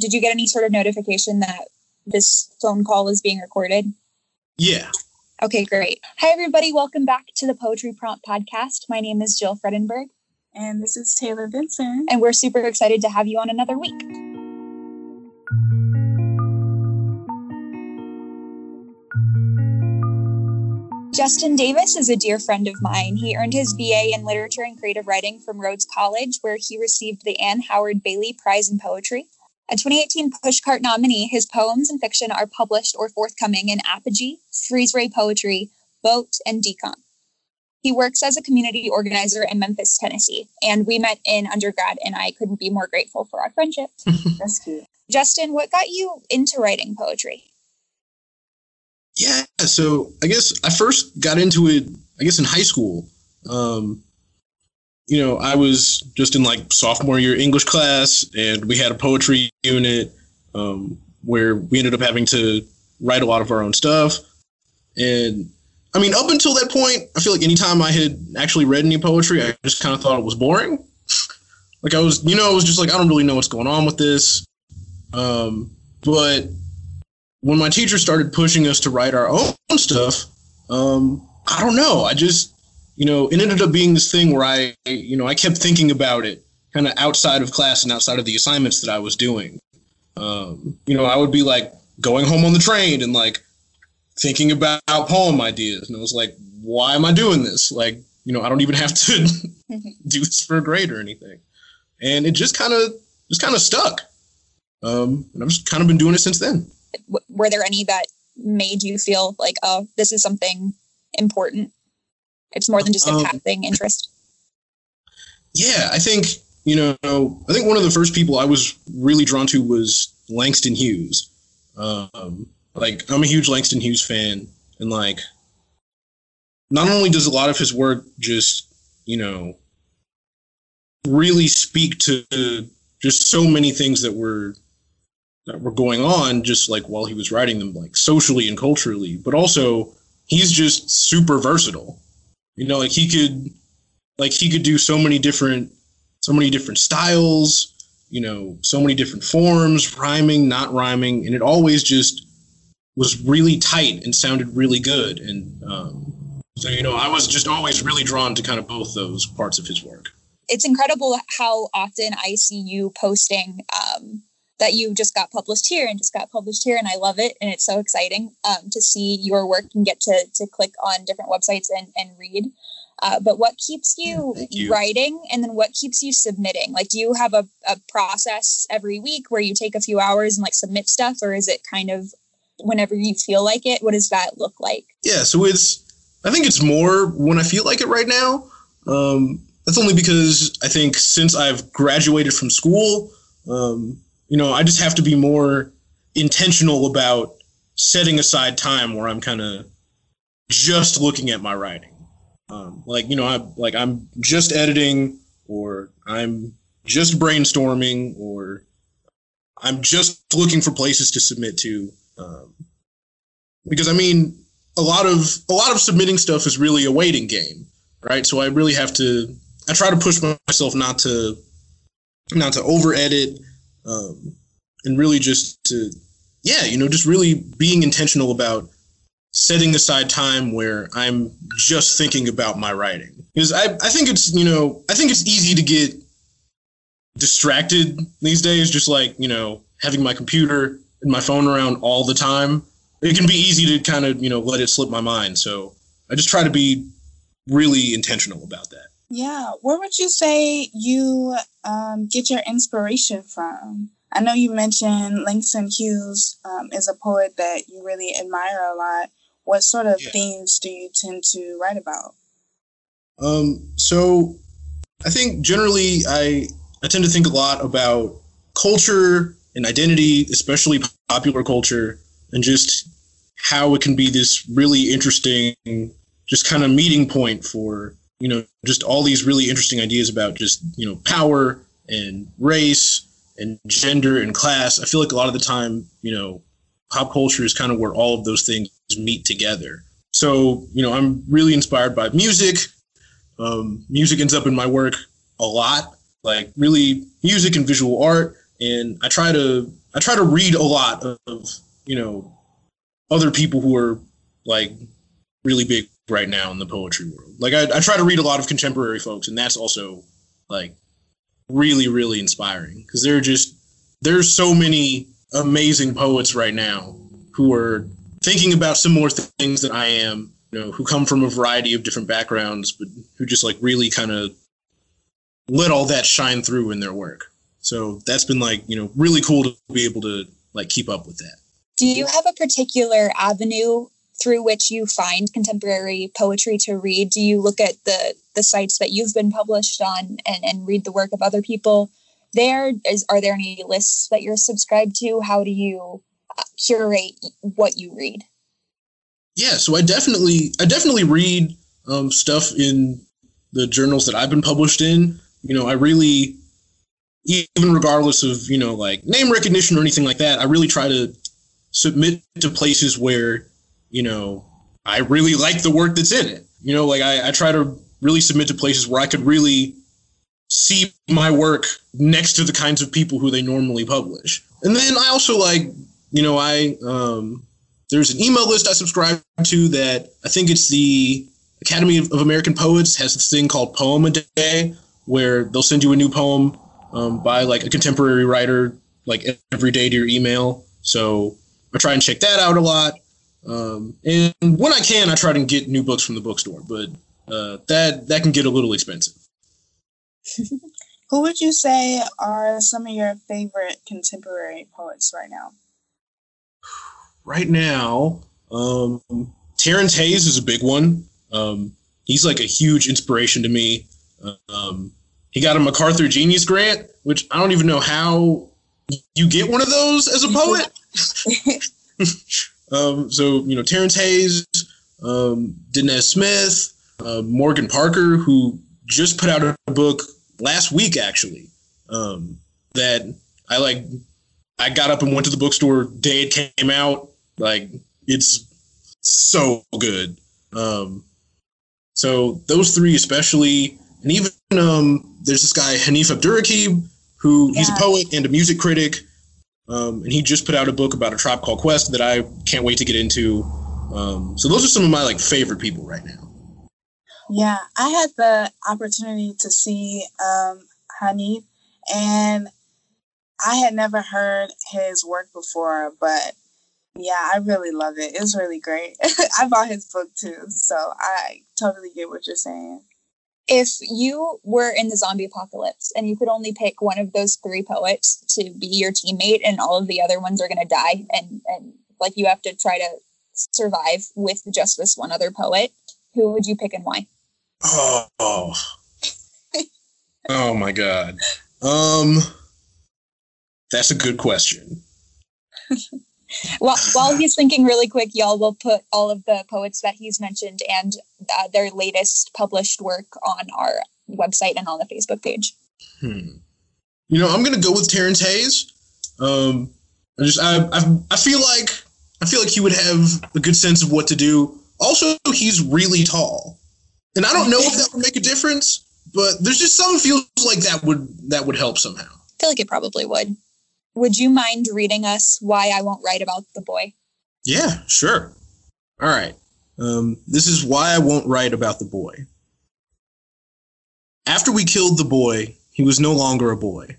Did you get any sort of notification that this phone call is being recorded? Yeah. Okay, great. Hi, everybody. Welcome back to the Poetry Prompt Podcast. My name is Jill Fredenburg. And this is Taylor Vinson. And we're super excited to have you on another week. Justin Davis is a dear friend of mine. He earned his BA in Literature and Creative Writing from Rhodes College, where he received the Anne Howard Bailey Prize in Poetry. A 2018 Pushcart nominee, his poems and fiction are published or forthcoming in Apogee, Freeze Ray Poetry, Boat, and Decon. He works as a community organizer in Memphis, Tennessee, and we met in undergrad, and I couldn't be more grateful for our friendship. That's cute. Justin, what got you into writing poetry? Yeah, so I guess I first got into it, I guess in high school. Um, you know, I was just in like sophomore year English class, and we had a poetry unit um, where we ended up having to write a lot of our own stuff. And I mean, up until that point, I feel like anytime I had actually read any poetry, I just kind of thought it was boring. like I was, you know, I was just like, I don't really know what's going on with this. Um, but when my teacher started pushing us to write our own stuff, um, I don't know. I just, you know, it ended up being this thing where I, you know, I kept thinking about it kind of outside of class and outside of the assignments that I was doing. Um, you know, I would be like going home on the train and like thinking about poem ideas. And I was like, why am I doing this? Like, you know, I don't even have to do this for a grade or anything. And it just kind of, just kind of stuck. Um, and I've just kind of been doing it since then were there any that made you feel like, oh, this is something important? It's more than just a um, passing interest. Yeah, I think you know, I think one of the first people I was really drawn to was Langston Hughes. Um, like, I'm a huge Langston Hughes fan, and like, not only does a lot of his work just, you know, really speak to just so many things that were that were going on just like while he was writing them like socially and culturally but also he's just super versatile you know like he could like he could do so many different so many different styles you know so many different forms rhyming not rhyming and it always just was really tight and sounded really good. And um, so you know i was just always really drawn to kind of both those parts of his work. It's incredible how often i see you posting um, that you just got published here and just got published here and i love it and it's so exciting um, to see your work and get to, to click on different websites and, and read. Uh, but what keeps you, you, writing and then what keeps you submitting? Like do you have a, a process every week where you take a few hours and like submit stuff or is it kind of whenever you feel like it what does that look like? Yeah so it's i think it's more when i feel like it right now. Um, that's only because i think since i've graduated from school um, you know, I just have to be more intentional about setting aside time where I'm kind of just looking at my writing. Um, like you know, I like I'm just editing, or I'm just brainstorming, or I'm just looking for places to submit to. Um, because I mean, a lot of a lot of submitting stuff is really a waiting game, right? So I really have to. I try to push myself not to not to over edit um, and really just to yeah you know just really being intentional about setting aside time where i'm just thinking about my writing. Because I, I think it's you know i think it's easy to get distracted these days just like you know having my computer and my phone around all the time. It can be easy to kind of you know let it slip my mind. So i just try to be really intentional about that yeah, where would you say you um, get your inspiration from? I know you mentioned Langston Hughes um, is a poet that you really admire a lot. What sort of yeah. themes do you tend to write about? Um, so I think generally I I tend to think a lot about culture and identity, especially popular culture, and just how it can be this really interesting, just kind of meeting point for you know, just all these really interesting ideas about just, you know, power and race and gender and class. I feel like a lot of the time, you know, pop culture is kind of where all of those things meet together. So, you know, I'm really inspired by music. Um, music ends up in my work a lot, like really music and visual art. and I try to I try to read a lot of you know other people who are like really big right now in the poetry world. Like I, I try to read a lot of contemporary folks, and that's also like really really inspiring because they're just there's so many amazing poets right now who are thinking about similar things that I am, you know, who come from a variety of different backgrounds, but who just like really kind of let all that shine through in their work. So that's been like, you know, really cool to be able to like keep up with that. Do you have a particular avenue through which you find contemporary poetry to read? Do you look at the the sites that you've been published on and, and read the work of other people there? Is are there any lists that you're subscribed to? How do you uh, curate what you read? Yeah, so I definitely I definitely read um, stuff in the journals that I've been published in. You know, I really even regardless of you know like name recognition or anything like that, I really try to submit to places where you know I really like the work that's in it. You know, like I, I try to really submit to places where I could really see my work next to the kinds of people who they normally publish. And then I also like, you know, I um, there's an email list I subscribe to that I think it's the Academy of, American Poets has this thing called Poem a Day, where they'll send you a new poem um, by like a contemporary writer like every day to your email. So I try and check that out a lot. Um, and when I can, I try to get new books from the bookstore, but uh, that that can get a little expensive. Who would you say are some of your favorite contemporary poets right now? Right now, um, Terrence Hayes is a big one. Um, he's like a huge inspiration to me. Um, he got a MacArthur Genius Grant, which I don't even know how you get one of those as a poet. um, so you know, Terrence Hayes, um, Danez Smith, uh, Morgan Parker, who just put out a book last week actually. Um, that I like. I got up and went to the bookstore day it came out. Like it's so good. Um, so those three especially, and even um, there's this guy Hanif Abdurraqib, who yeah. he's a poet and a music critic, um, and he just put out a book about a tribe called Quest that I can't wait to get into. Um, so those are some of my like favorite people right now. Yeah, I had the opportunity to see um, Hanif, and I had never heard his work before, but yeah, I really love it. It's really great. I bought his book too, so I totally get what you're saying. If you were in the zombie apocalypse and you could only pick one of those three poets to be your teammate and all of the other ones are going to die and and like you have to try to survive with just this one other poet, who would you pick and why? Oh. oh my god. Um that's a good question. while, while he's thinking really quick, y'all will put all of the poets that he's mentioned and uh, their latest published work on our website and on the Facebook page. Hmm. You know, I'm gonna go with Terrence Hayes. Um, I just I, I I feel like I feel like he would have a good sense of what to do. Also, he's really tall. And I don't know if that would make a difference, but there's just some feels like that would that would help somehow. I feel like it probably would. Would you mind reading us why I won't write about the boy? Yeah, sure. All right. Um, this is why I won't write about the boy. After we killed the boy, he was no longer a boy.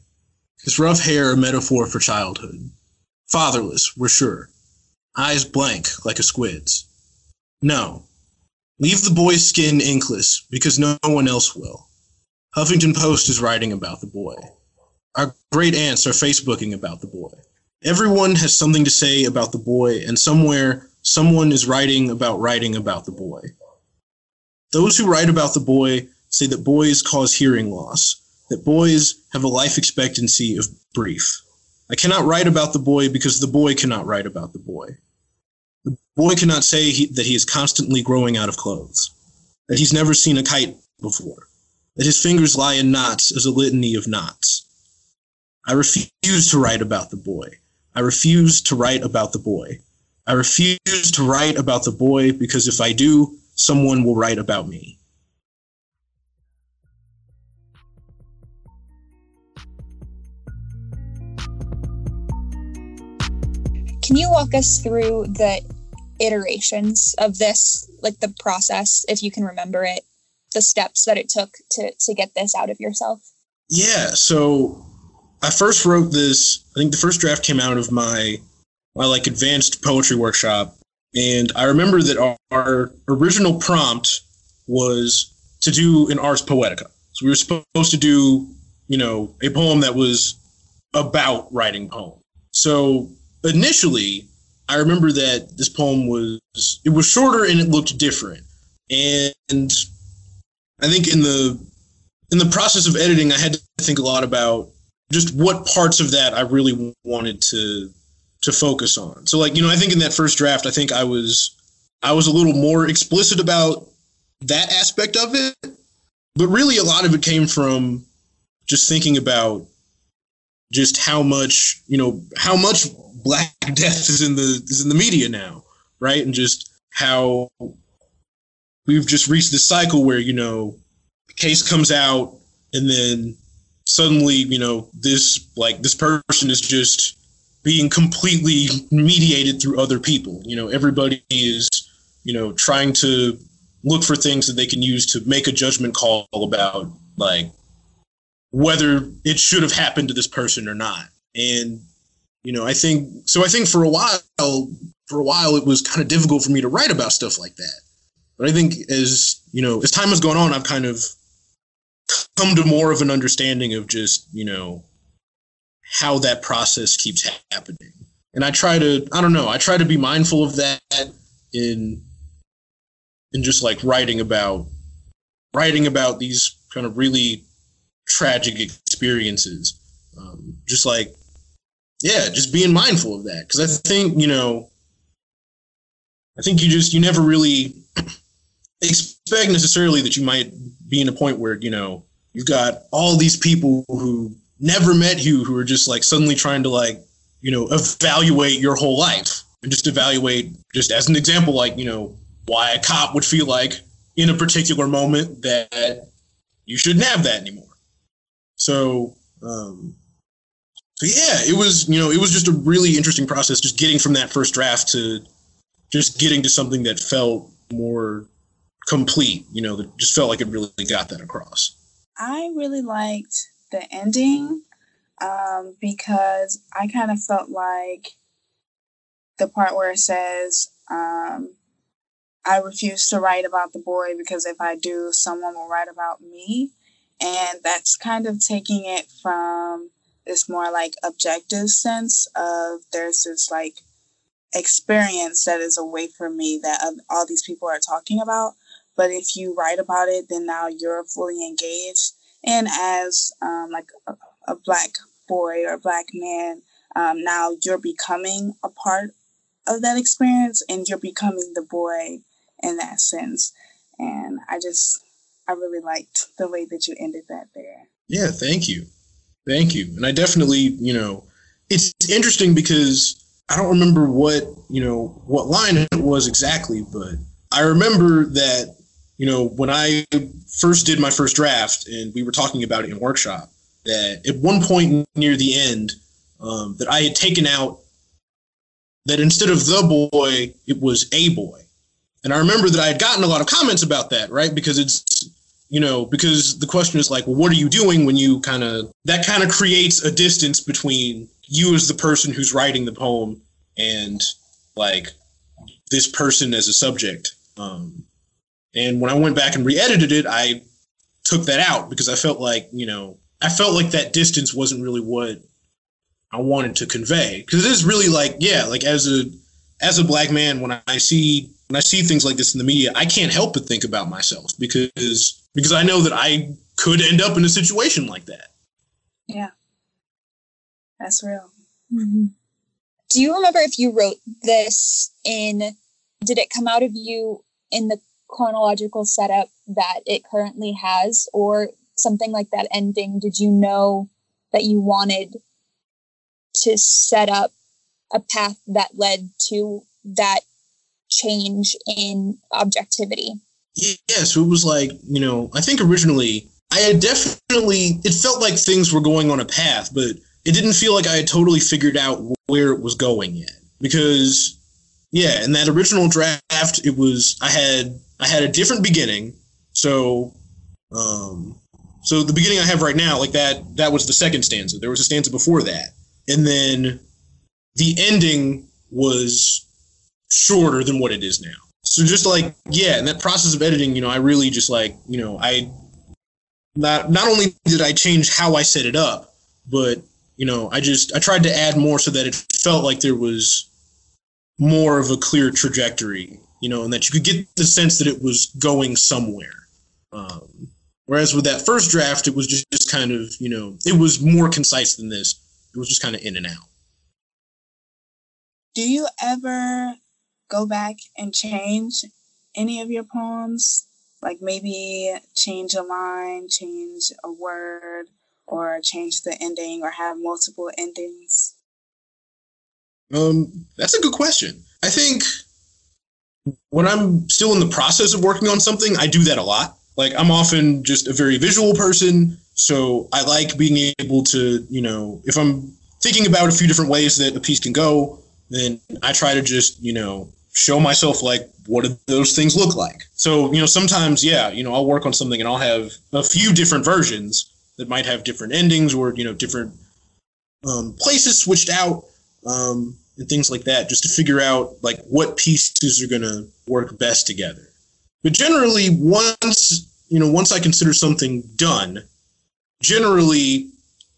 His rough hair a metaphor for childhood. Fatherless, we're sure. Eyes blank like a squid's. No, Leave the boy's skin inkless, because no one else will. Huffington Post is writing about the boy. Our great aunts are Facebooking about the boy. Everyone has something to say about the boy, and somewhere, someone is writing about writing about the boy. Those who write about the boy say that boys cause hearing loss, that boys have a life expectancy of brief. I cannot write about the boy because the boy cannot write about the boy. The boy cannot say he, that he is constantly growing out of clothes, that he's never seen a kite before, that his fingers lie in knots as a litany of knots. I refuse to write about the boy. I refuse to write about the boy. I refuse to write about the boy because if I do, someone will write about me. can you walk us through the iterations of this, like the process, if you can remember it, the steps that it took to to get this out of yourself? Yeah. So I first wrote this. I think the first draft came out of my my like advanced poetry workshop, and I remember that our, our original prompt was to do an ars poetica. So we were supposed to do, you know, a poem that was about writing poem. So initially, I remember that this poem was it was shorter and it looked different. And I think in the in the process of editing, I had to think a lot about just what parts of that I really wanted to to focus on. So like, you know, I think in that first draft, I think I was I was a little more explicit about that aspect of it. But really a lot of it came from just thinking about just how much, you know, how much black death is in the is in the media now, right? And just how we've just reached this cycle where, you know, case comes out and then suddenly, you know, this like this person is just being completely mediated through other people. You know, everybody is, you know, trying to look for things that they can use to make a judgment call about like whether it should have happened to this person or not. And you know, I think so. I think for a while, for a while, it was kind of difficult for me to write about stuff like that. But I think as you know, as time has gone on, I've kind of come to more of an understanding of just you know how that process keeps happening. And I try to, I don't know, I try to be mindful of that in in just like writing about writing about these kind of really tragic experiences. Um, just like, yeah, just being mindful of that. Because I think, you know, I think you just, you never really expect necessarily that you might be in a point where, you know, you've got all these people who never met you who are just like suddenly trying to like, you know, evaluate your whole life and just evaluate, just as an example, like, you know, why a cop would feel like in a particular moment that you shouldn't have that anymore. So, um, so yeah, it was you know it was just a really interesting process, just getting from that first draft to just getting to something that felt more complete. You know, that just felt like it really got that across. I really liked the ending um, because I kind of felt like the part where it says, um, I refuse to write about the boy because if I do, someone will write about me. And that's kind of taking it from this more like objective sense of there's this like experience that is away from me that all these people are talking about. But if you write about it, then now you're fully engaged. And as um, like a, a, black boy or black man, um, now you're becoming a part of that experience and you're becoming the boy in that sense. And I just I really liked the way that you ended that there. Yeah, thank you. Thank you. And I definitely, you know, it's interesting because I don't remember what, you know, what line it was exactly, but I remember that, you know, when I first did my first draft and we were talking about it in workshop, that at one point near the end, um, that I had taken out that instead of the boy, it was a boy. And I remember that I had gotten a lot of comments about that, right? Because it's you know, because the question is like, well, what are you doing when you kind of that kind of creates a distance between you as the person who's writing the poem and like this person as a subject. Um, and when I went back and re-edited it, I took that out because I felt like you know I felt like that distance wasn't really what I wanted to convey because it is really like yeah like as a as a black man when I see when I see things like this in the media I can't help but think about myself because because I know that I could end up in a situation like that. Yeah, that's real. Mm-hmm. Do you remember if you wrote this in? Did it come out of you in the chronological setup that it currently has, or something like that ending? Did you know that you wanted to set up a path that led to that change in objectivity? yeah, so it was like, you know, I think originally I had definitely, it felt like things were going on a path, but it didn't feel like I had totally figured out where it was going yet. because yeah, in that original draft, it was I had I had a different beginning. So, um, so the beginning I have right now, like that, that was the second stanza. There was a stanza before that, and then the ending was shorter than what it is now. So just like yeah, in that process of editing, you know, I really just like you know I not not only did I change how I set it up, but you know I just I tried to add more so that it felt like there was more of a clear trajectory, you know, and that you could get the sense that it was going somewhere. Um, whereas with that first draft, it was just, just kind of, you know, it was more concise than this. It was just kind of in and out. Do you ever go back and change any of your poems? Like maybe change a line, change a word, or change the ending, or have multiple endings? Um, that's a good question. I think when I'm still in the process of working on something, I do that a lot. Like I'm often just a very visual person, so I like being able to, you know, if I'm thinking about a few different ways that a piece can go, then I try to just, you know, show myself like what do those things look like. So, you know, sometimes yeah, you know, I'll work on something and I'll have a few different versions that might have different endings or, you know, different um, places switched out um, and things like that, just to figure out like what pieces are going to work best together. But generally, once you know, once I consider something done, generally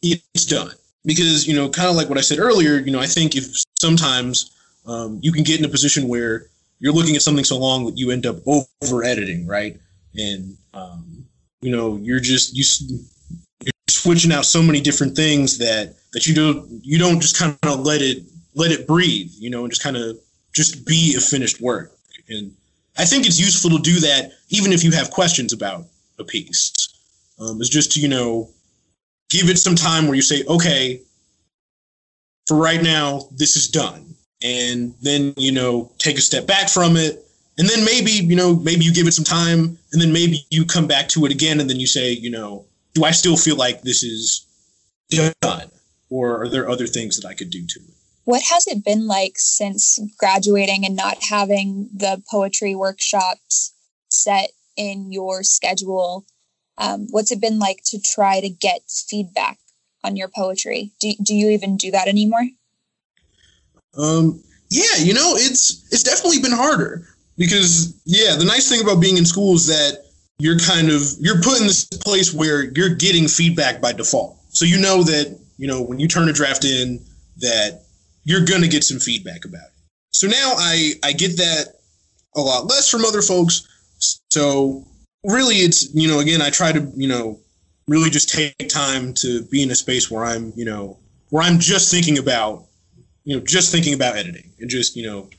it's done because you know, kind of like what I said earlier. You know, I think if sometimes um, you can get in a position where you're looking at something so long that you end up over editing, right? And um, you know, you're just you switching out so many different things that that you don't you don't just kind of let it let it breathe, you know, and just kind of just be a finished work. And I think it's useful to do that even if you have questions about a piece. Um, it's just to, you know, give it some time where you say, okay, for right now, this is done. And then, you know, take a step back from it. And then maybe, you know, maybe you give it some time and then maybe you come back to it again and then you say, you know, do I still feel like this is done? Or are there other things that I could do to it? What has it been like since graduating and not having the poetry workshops set in your schedule? Um, what's it been like to try to get feedback on your poetry? Do, do you even do that anymore? Um, yeah, you know, it's it's definitely been harder because yeah, the nice thing about being in school is that you're kind of you're put in this place where you're getting feedback by default. So you know that, you know, when you turn a draft in that you're to get some feedback about it. So now I, I get that a lot less from other folks. So really it's, you know, again, I try to, you know, really just take time to be in a space where I'm, you know, where I'm just thinking about, you know, just thinking about editing and just, you know,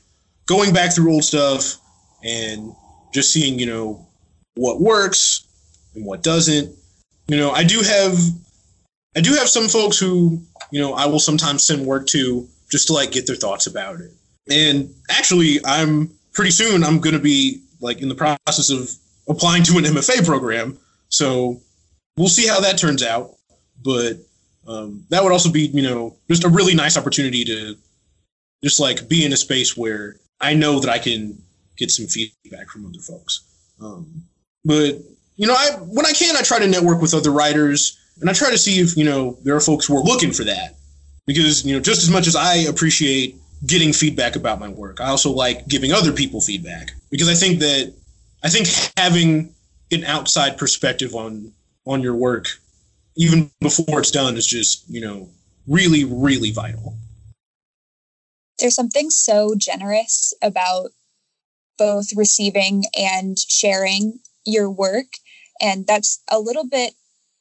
going back through old stuff and just seeing, you know, what works and what doesn't. You know, I do have I do have some folks who, you know, I will sometimes send work to just to like get their thoughts about it. And actually, I'm pretty soon I'm going to be like in the process of applying to an MFA program. So we'll see how that turns out. But um, that would also be, you know, just a really nice opportunity to just like be in a space where I know that I can get some feedback from other folks. Um, but you know, I when I can, I try to network with other writers, and I try to see if you know there are folks who are looking for that. Because you know just as much as I appreciate getting feedback about my work, I also like giving other people feedback. Because I think that I think having an outside perspective on on your work even before it's done is just you know really really vital. There's something so generous about both receiving and sharing your work and that's a little bit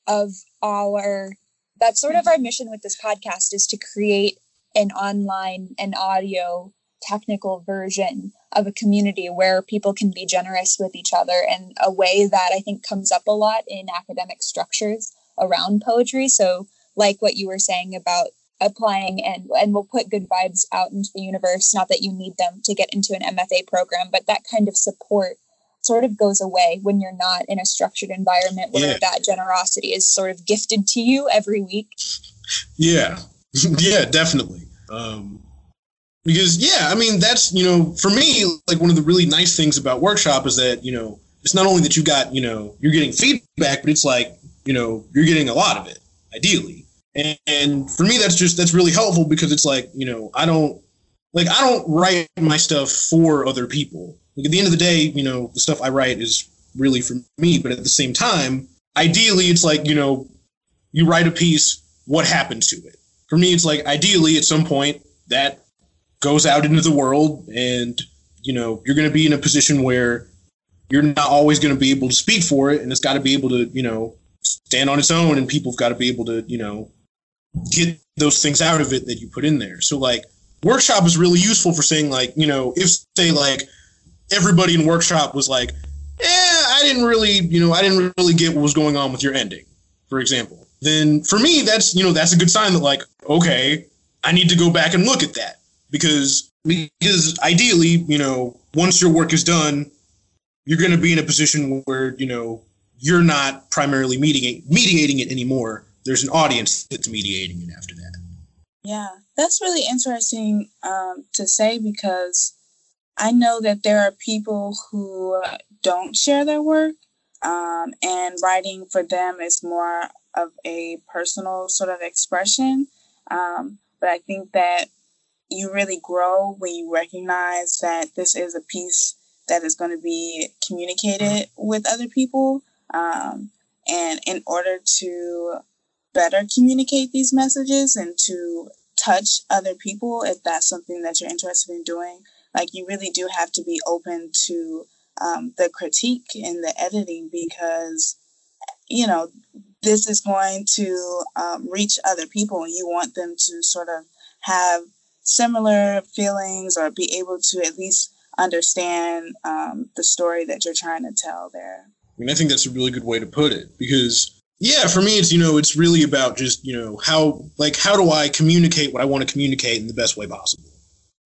of our that's sort of our mission with this podcast is to create an online and audio technical version of a community where people can be generous with each other in a way that I think comes up a lot in academic structures around poetry. So, like what you were saying about applying and and we'll put good vibes out into the universe, not that you need them to get into an MFA program, but that kind of support sort of goes away when you're not in a structured environment where yeah. that generosity is sort of gifted to you every week. Yeah, yeah, definitely. Um, because yeah, I mean that's you know for me like one of the really nice things about workshop is that you know it's not only that you got you know you're getting feedback, but it's like you know you're getting a lot of it ideally, and, and for me that's just that's really helpful because it's like you know I don't like I don't write my stuff for other people. Like at the end of the day, you know the stuff I write is really for me, but at the same time, ideally it's like you know you write a piece, what happens to it? For me, it's like ideally at some point that goes out into the world and you know you're going to be in a position where you're not always going to be able to speak for it and it's got to be able to you know stand on its own and people have got to be able to you know get those things out of it that you put in there so like workshop is really useful for saying like you know if say like everybody in workshop was like yeah i didn't really you know i didn't really get what was going on with your ending for example then for me that's you know that's a good sign that like okay i need to go back and look at that because because ideally, you know, once your work is done, you're going to be in a position where you know you're not primarily mediating mediating it anymore. There's an audience that's mediating it after that. Yeah, that's really interesting um, to say because I know that there are people who don't share their work, um, and writing for them is more of a personal sort of expression. Um, but I think that you really grow when you recognize that this is a piece that is going to be communicated with other people. Um, and in order to better communicate these messages and to touch other people, if that's something that you're interested in doing, like you really do have to be open to um, the critique and the editing because, you know, this is going to um, reach other people and you want them to sort of have similar feelings or be able to at least understand um, the story that you're trying to tell there. I mean, I think that's a really good way to put it because, yeah, for me, it's, you know, it's really about just, you know, how, like, how do I communicate what I want to communicate in the best way possible?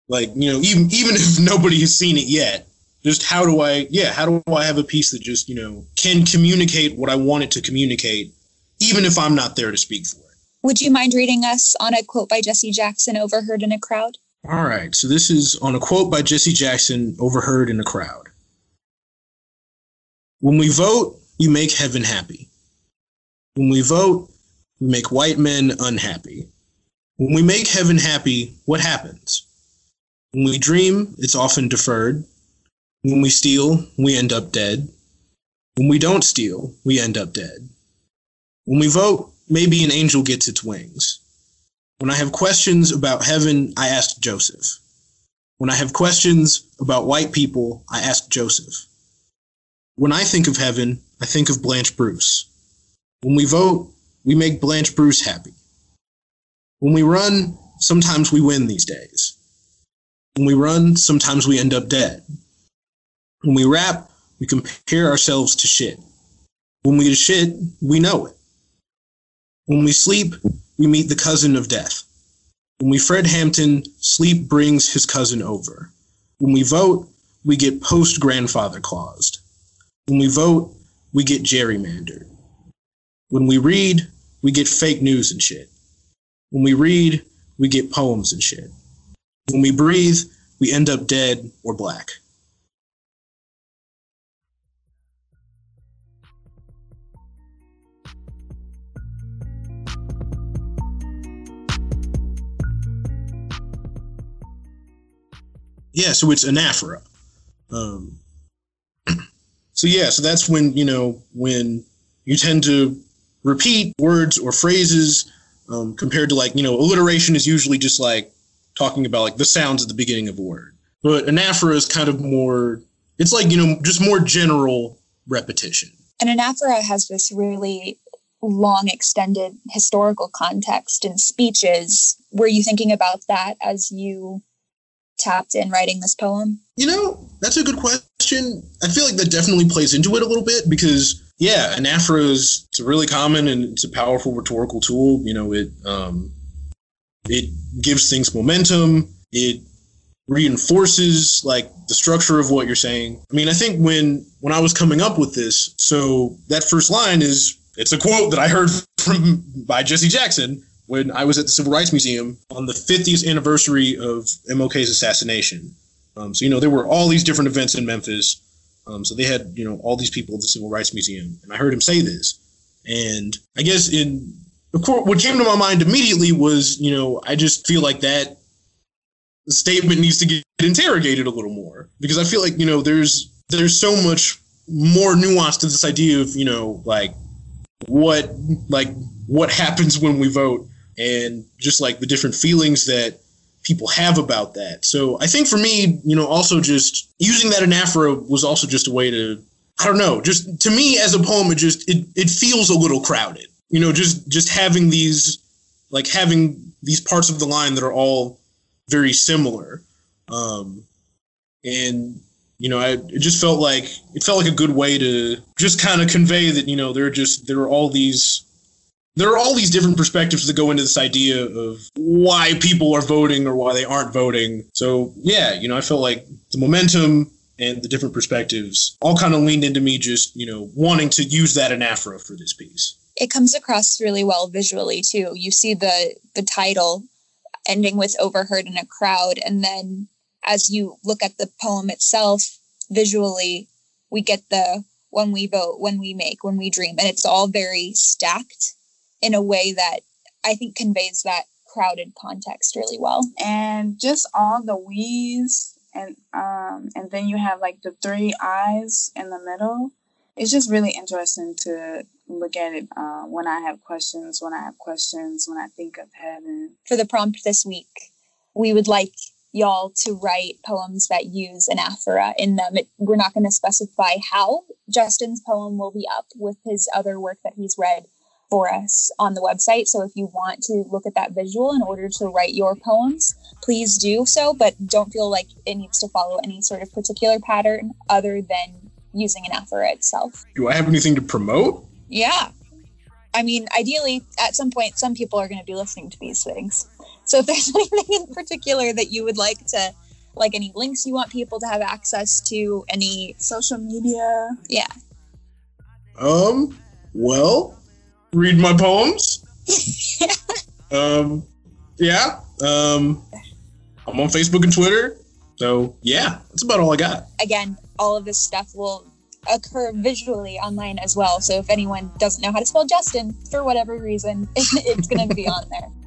Like, you know, even, even if nobody has seen it yet, just how do I, yeah, how do I have a piece that just, you know, can communicate what I want it to communicate, even if I'm not there to speak for it? Would you mind reading us on a quote by Jesse Jackson overheard in a crowd? All right. So this is on a quote by Jesse Jackson overheard in a crowd. When we vote, you make heaven happy. When we vote, we make white men unhappy. When we make heaven happy, what happens? When we dream, it's often deferred. When we steal, we end up dead. When we don't steal, we end up dead. When we vote, maybe an angel gets its wings. When I have questions about heaven, I ask Joseph. When I have questions about white people, I ask Joseph. When I think of heaven, I think of Blanche Bruce. When we vote, we make Blanche Bruce happy. When we run, sometimes we win these days. When we run, sometimes we end up dead. When we rap, we compare ourselves to shit. When we shit, we know it. When we sleep, we meet the cousin of death. When we Fred Hampton, sleep brings his cousin over. When we vote, we get post grandfather claused. When we vote, we get gerrymandered. When we read, we get fake news and shit. When we read, we get poems and shit. When we breathe, we end up dead or black. Yeah, so it's anaphora. Um, so yeah, so that's when you know when you tend to repeat words or phrases um, compared to like you know alliteration is usually just like talking about like the sounds at the beginning of a word, but anaphora is kind of more. It's like you know just more general repetition. And anaphora has this really long extended historical context in speeches. Were you thinking about that as you tapped in writing this poem? You know, that's a good question. I feel like that definitely plays into it a little bit because, yeah, anaphora is it's really common and it's a powerful rhetorical tool. You know, it um, it gives things momentum. It reinforces like the structure of what you're saying. I mean, I think when when I was coming up with this, so that first line is it's a quote that I heard from by Jesse Jackson. when I was at the Civil Rights Museum on the 50th anniversary of MLK's assassination. Um, so you know there were all these different events in Memphis. Um, so they had you know all these people at the Civil Rights Museum, and I heard him say this, and I guess in of course what came to my mind immediately was you know I just feel like that statement needs to get interrogated a little more because I feel like you know there's there's so much more nuance to this idea of you know like what like what happens when we vote and just like the different feelings that people have about that. So I think for me, you know, also just using that anaphora was also just a way to I don't know, just to me as a poem it just it it feels a little crowded. You know, just just having these like having these parts of the line that are all very similar. Um and you know, I, it just felt like it felt like a good way to just kind of convey that you know there are just there are all these there are all these different perspectives that go into this idea of why people are voting or why they aren't voting. So yeah, you know, I felt like the momentum and the different perspectives all kind of leaned into me just you know wanting to use that anaphora for this piece. It comes across really well visually too. You see the the title ending with overheard in a crowd and then as you look at the poem itself visually, we get the when we vote, when we make, when we dream, and it's all very stacked in a way that I think conveys that crowded context really well. And just all the we's and um and then you have like the three eyes in the middle. It's just really interesting to look at it uh, when I have questions, when I have questions, when I think of heaven. For the prompt this week, we would like y'all to write poems that use anaphora in them. It, we're not going to specify how. Justin's poem will be up with his other work that he's read for us on the website. So if you want to look at that visual in order to write your poems, please do so, but don't feel like it needs to follow any sort of particular pattern other than using anaphora itself. Do I have anything to promote? Yeah. I mean, ideally, at some point, some people are going to be listening to these things. So if there's anything in particular that you would like to, like any links you want people to have access to, any social media. Yeah. Um, well, read my poems. um, yeah. Um, I'm on Facebook and Twitter. So yeah, that's about all I got. Again, all of this stuff will Uh, occur visually online as well. So if anyone doesn't know how to spell Justin for whatever reason, it's going to be on there.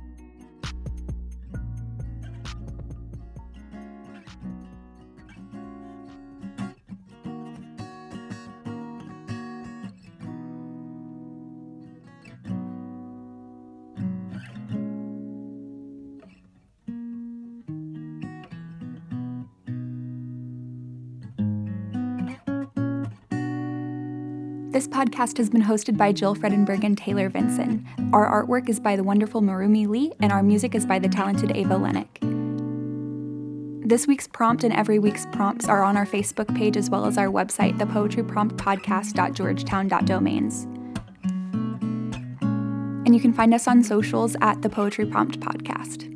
Podcast has been hosted by Jill Fredenburg and Taylor Vinson. Our artwork is by the wonderful Marumi Lee, and our music is by the talented Ava Lennick. This week's prompt and every week's prompts are on our Facebook page as well as our website, thepoetrypromptpodcast.georgetown.domains. And you can find us on socials at the Poetry Prompt Podcast.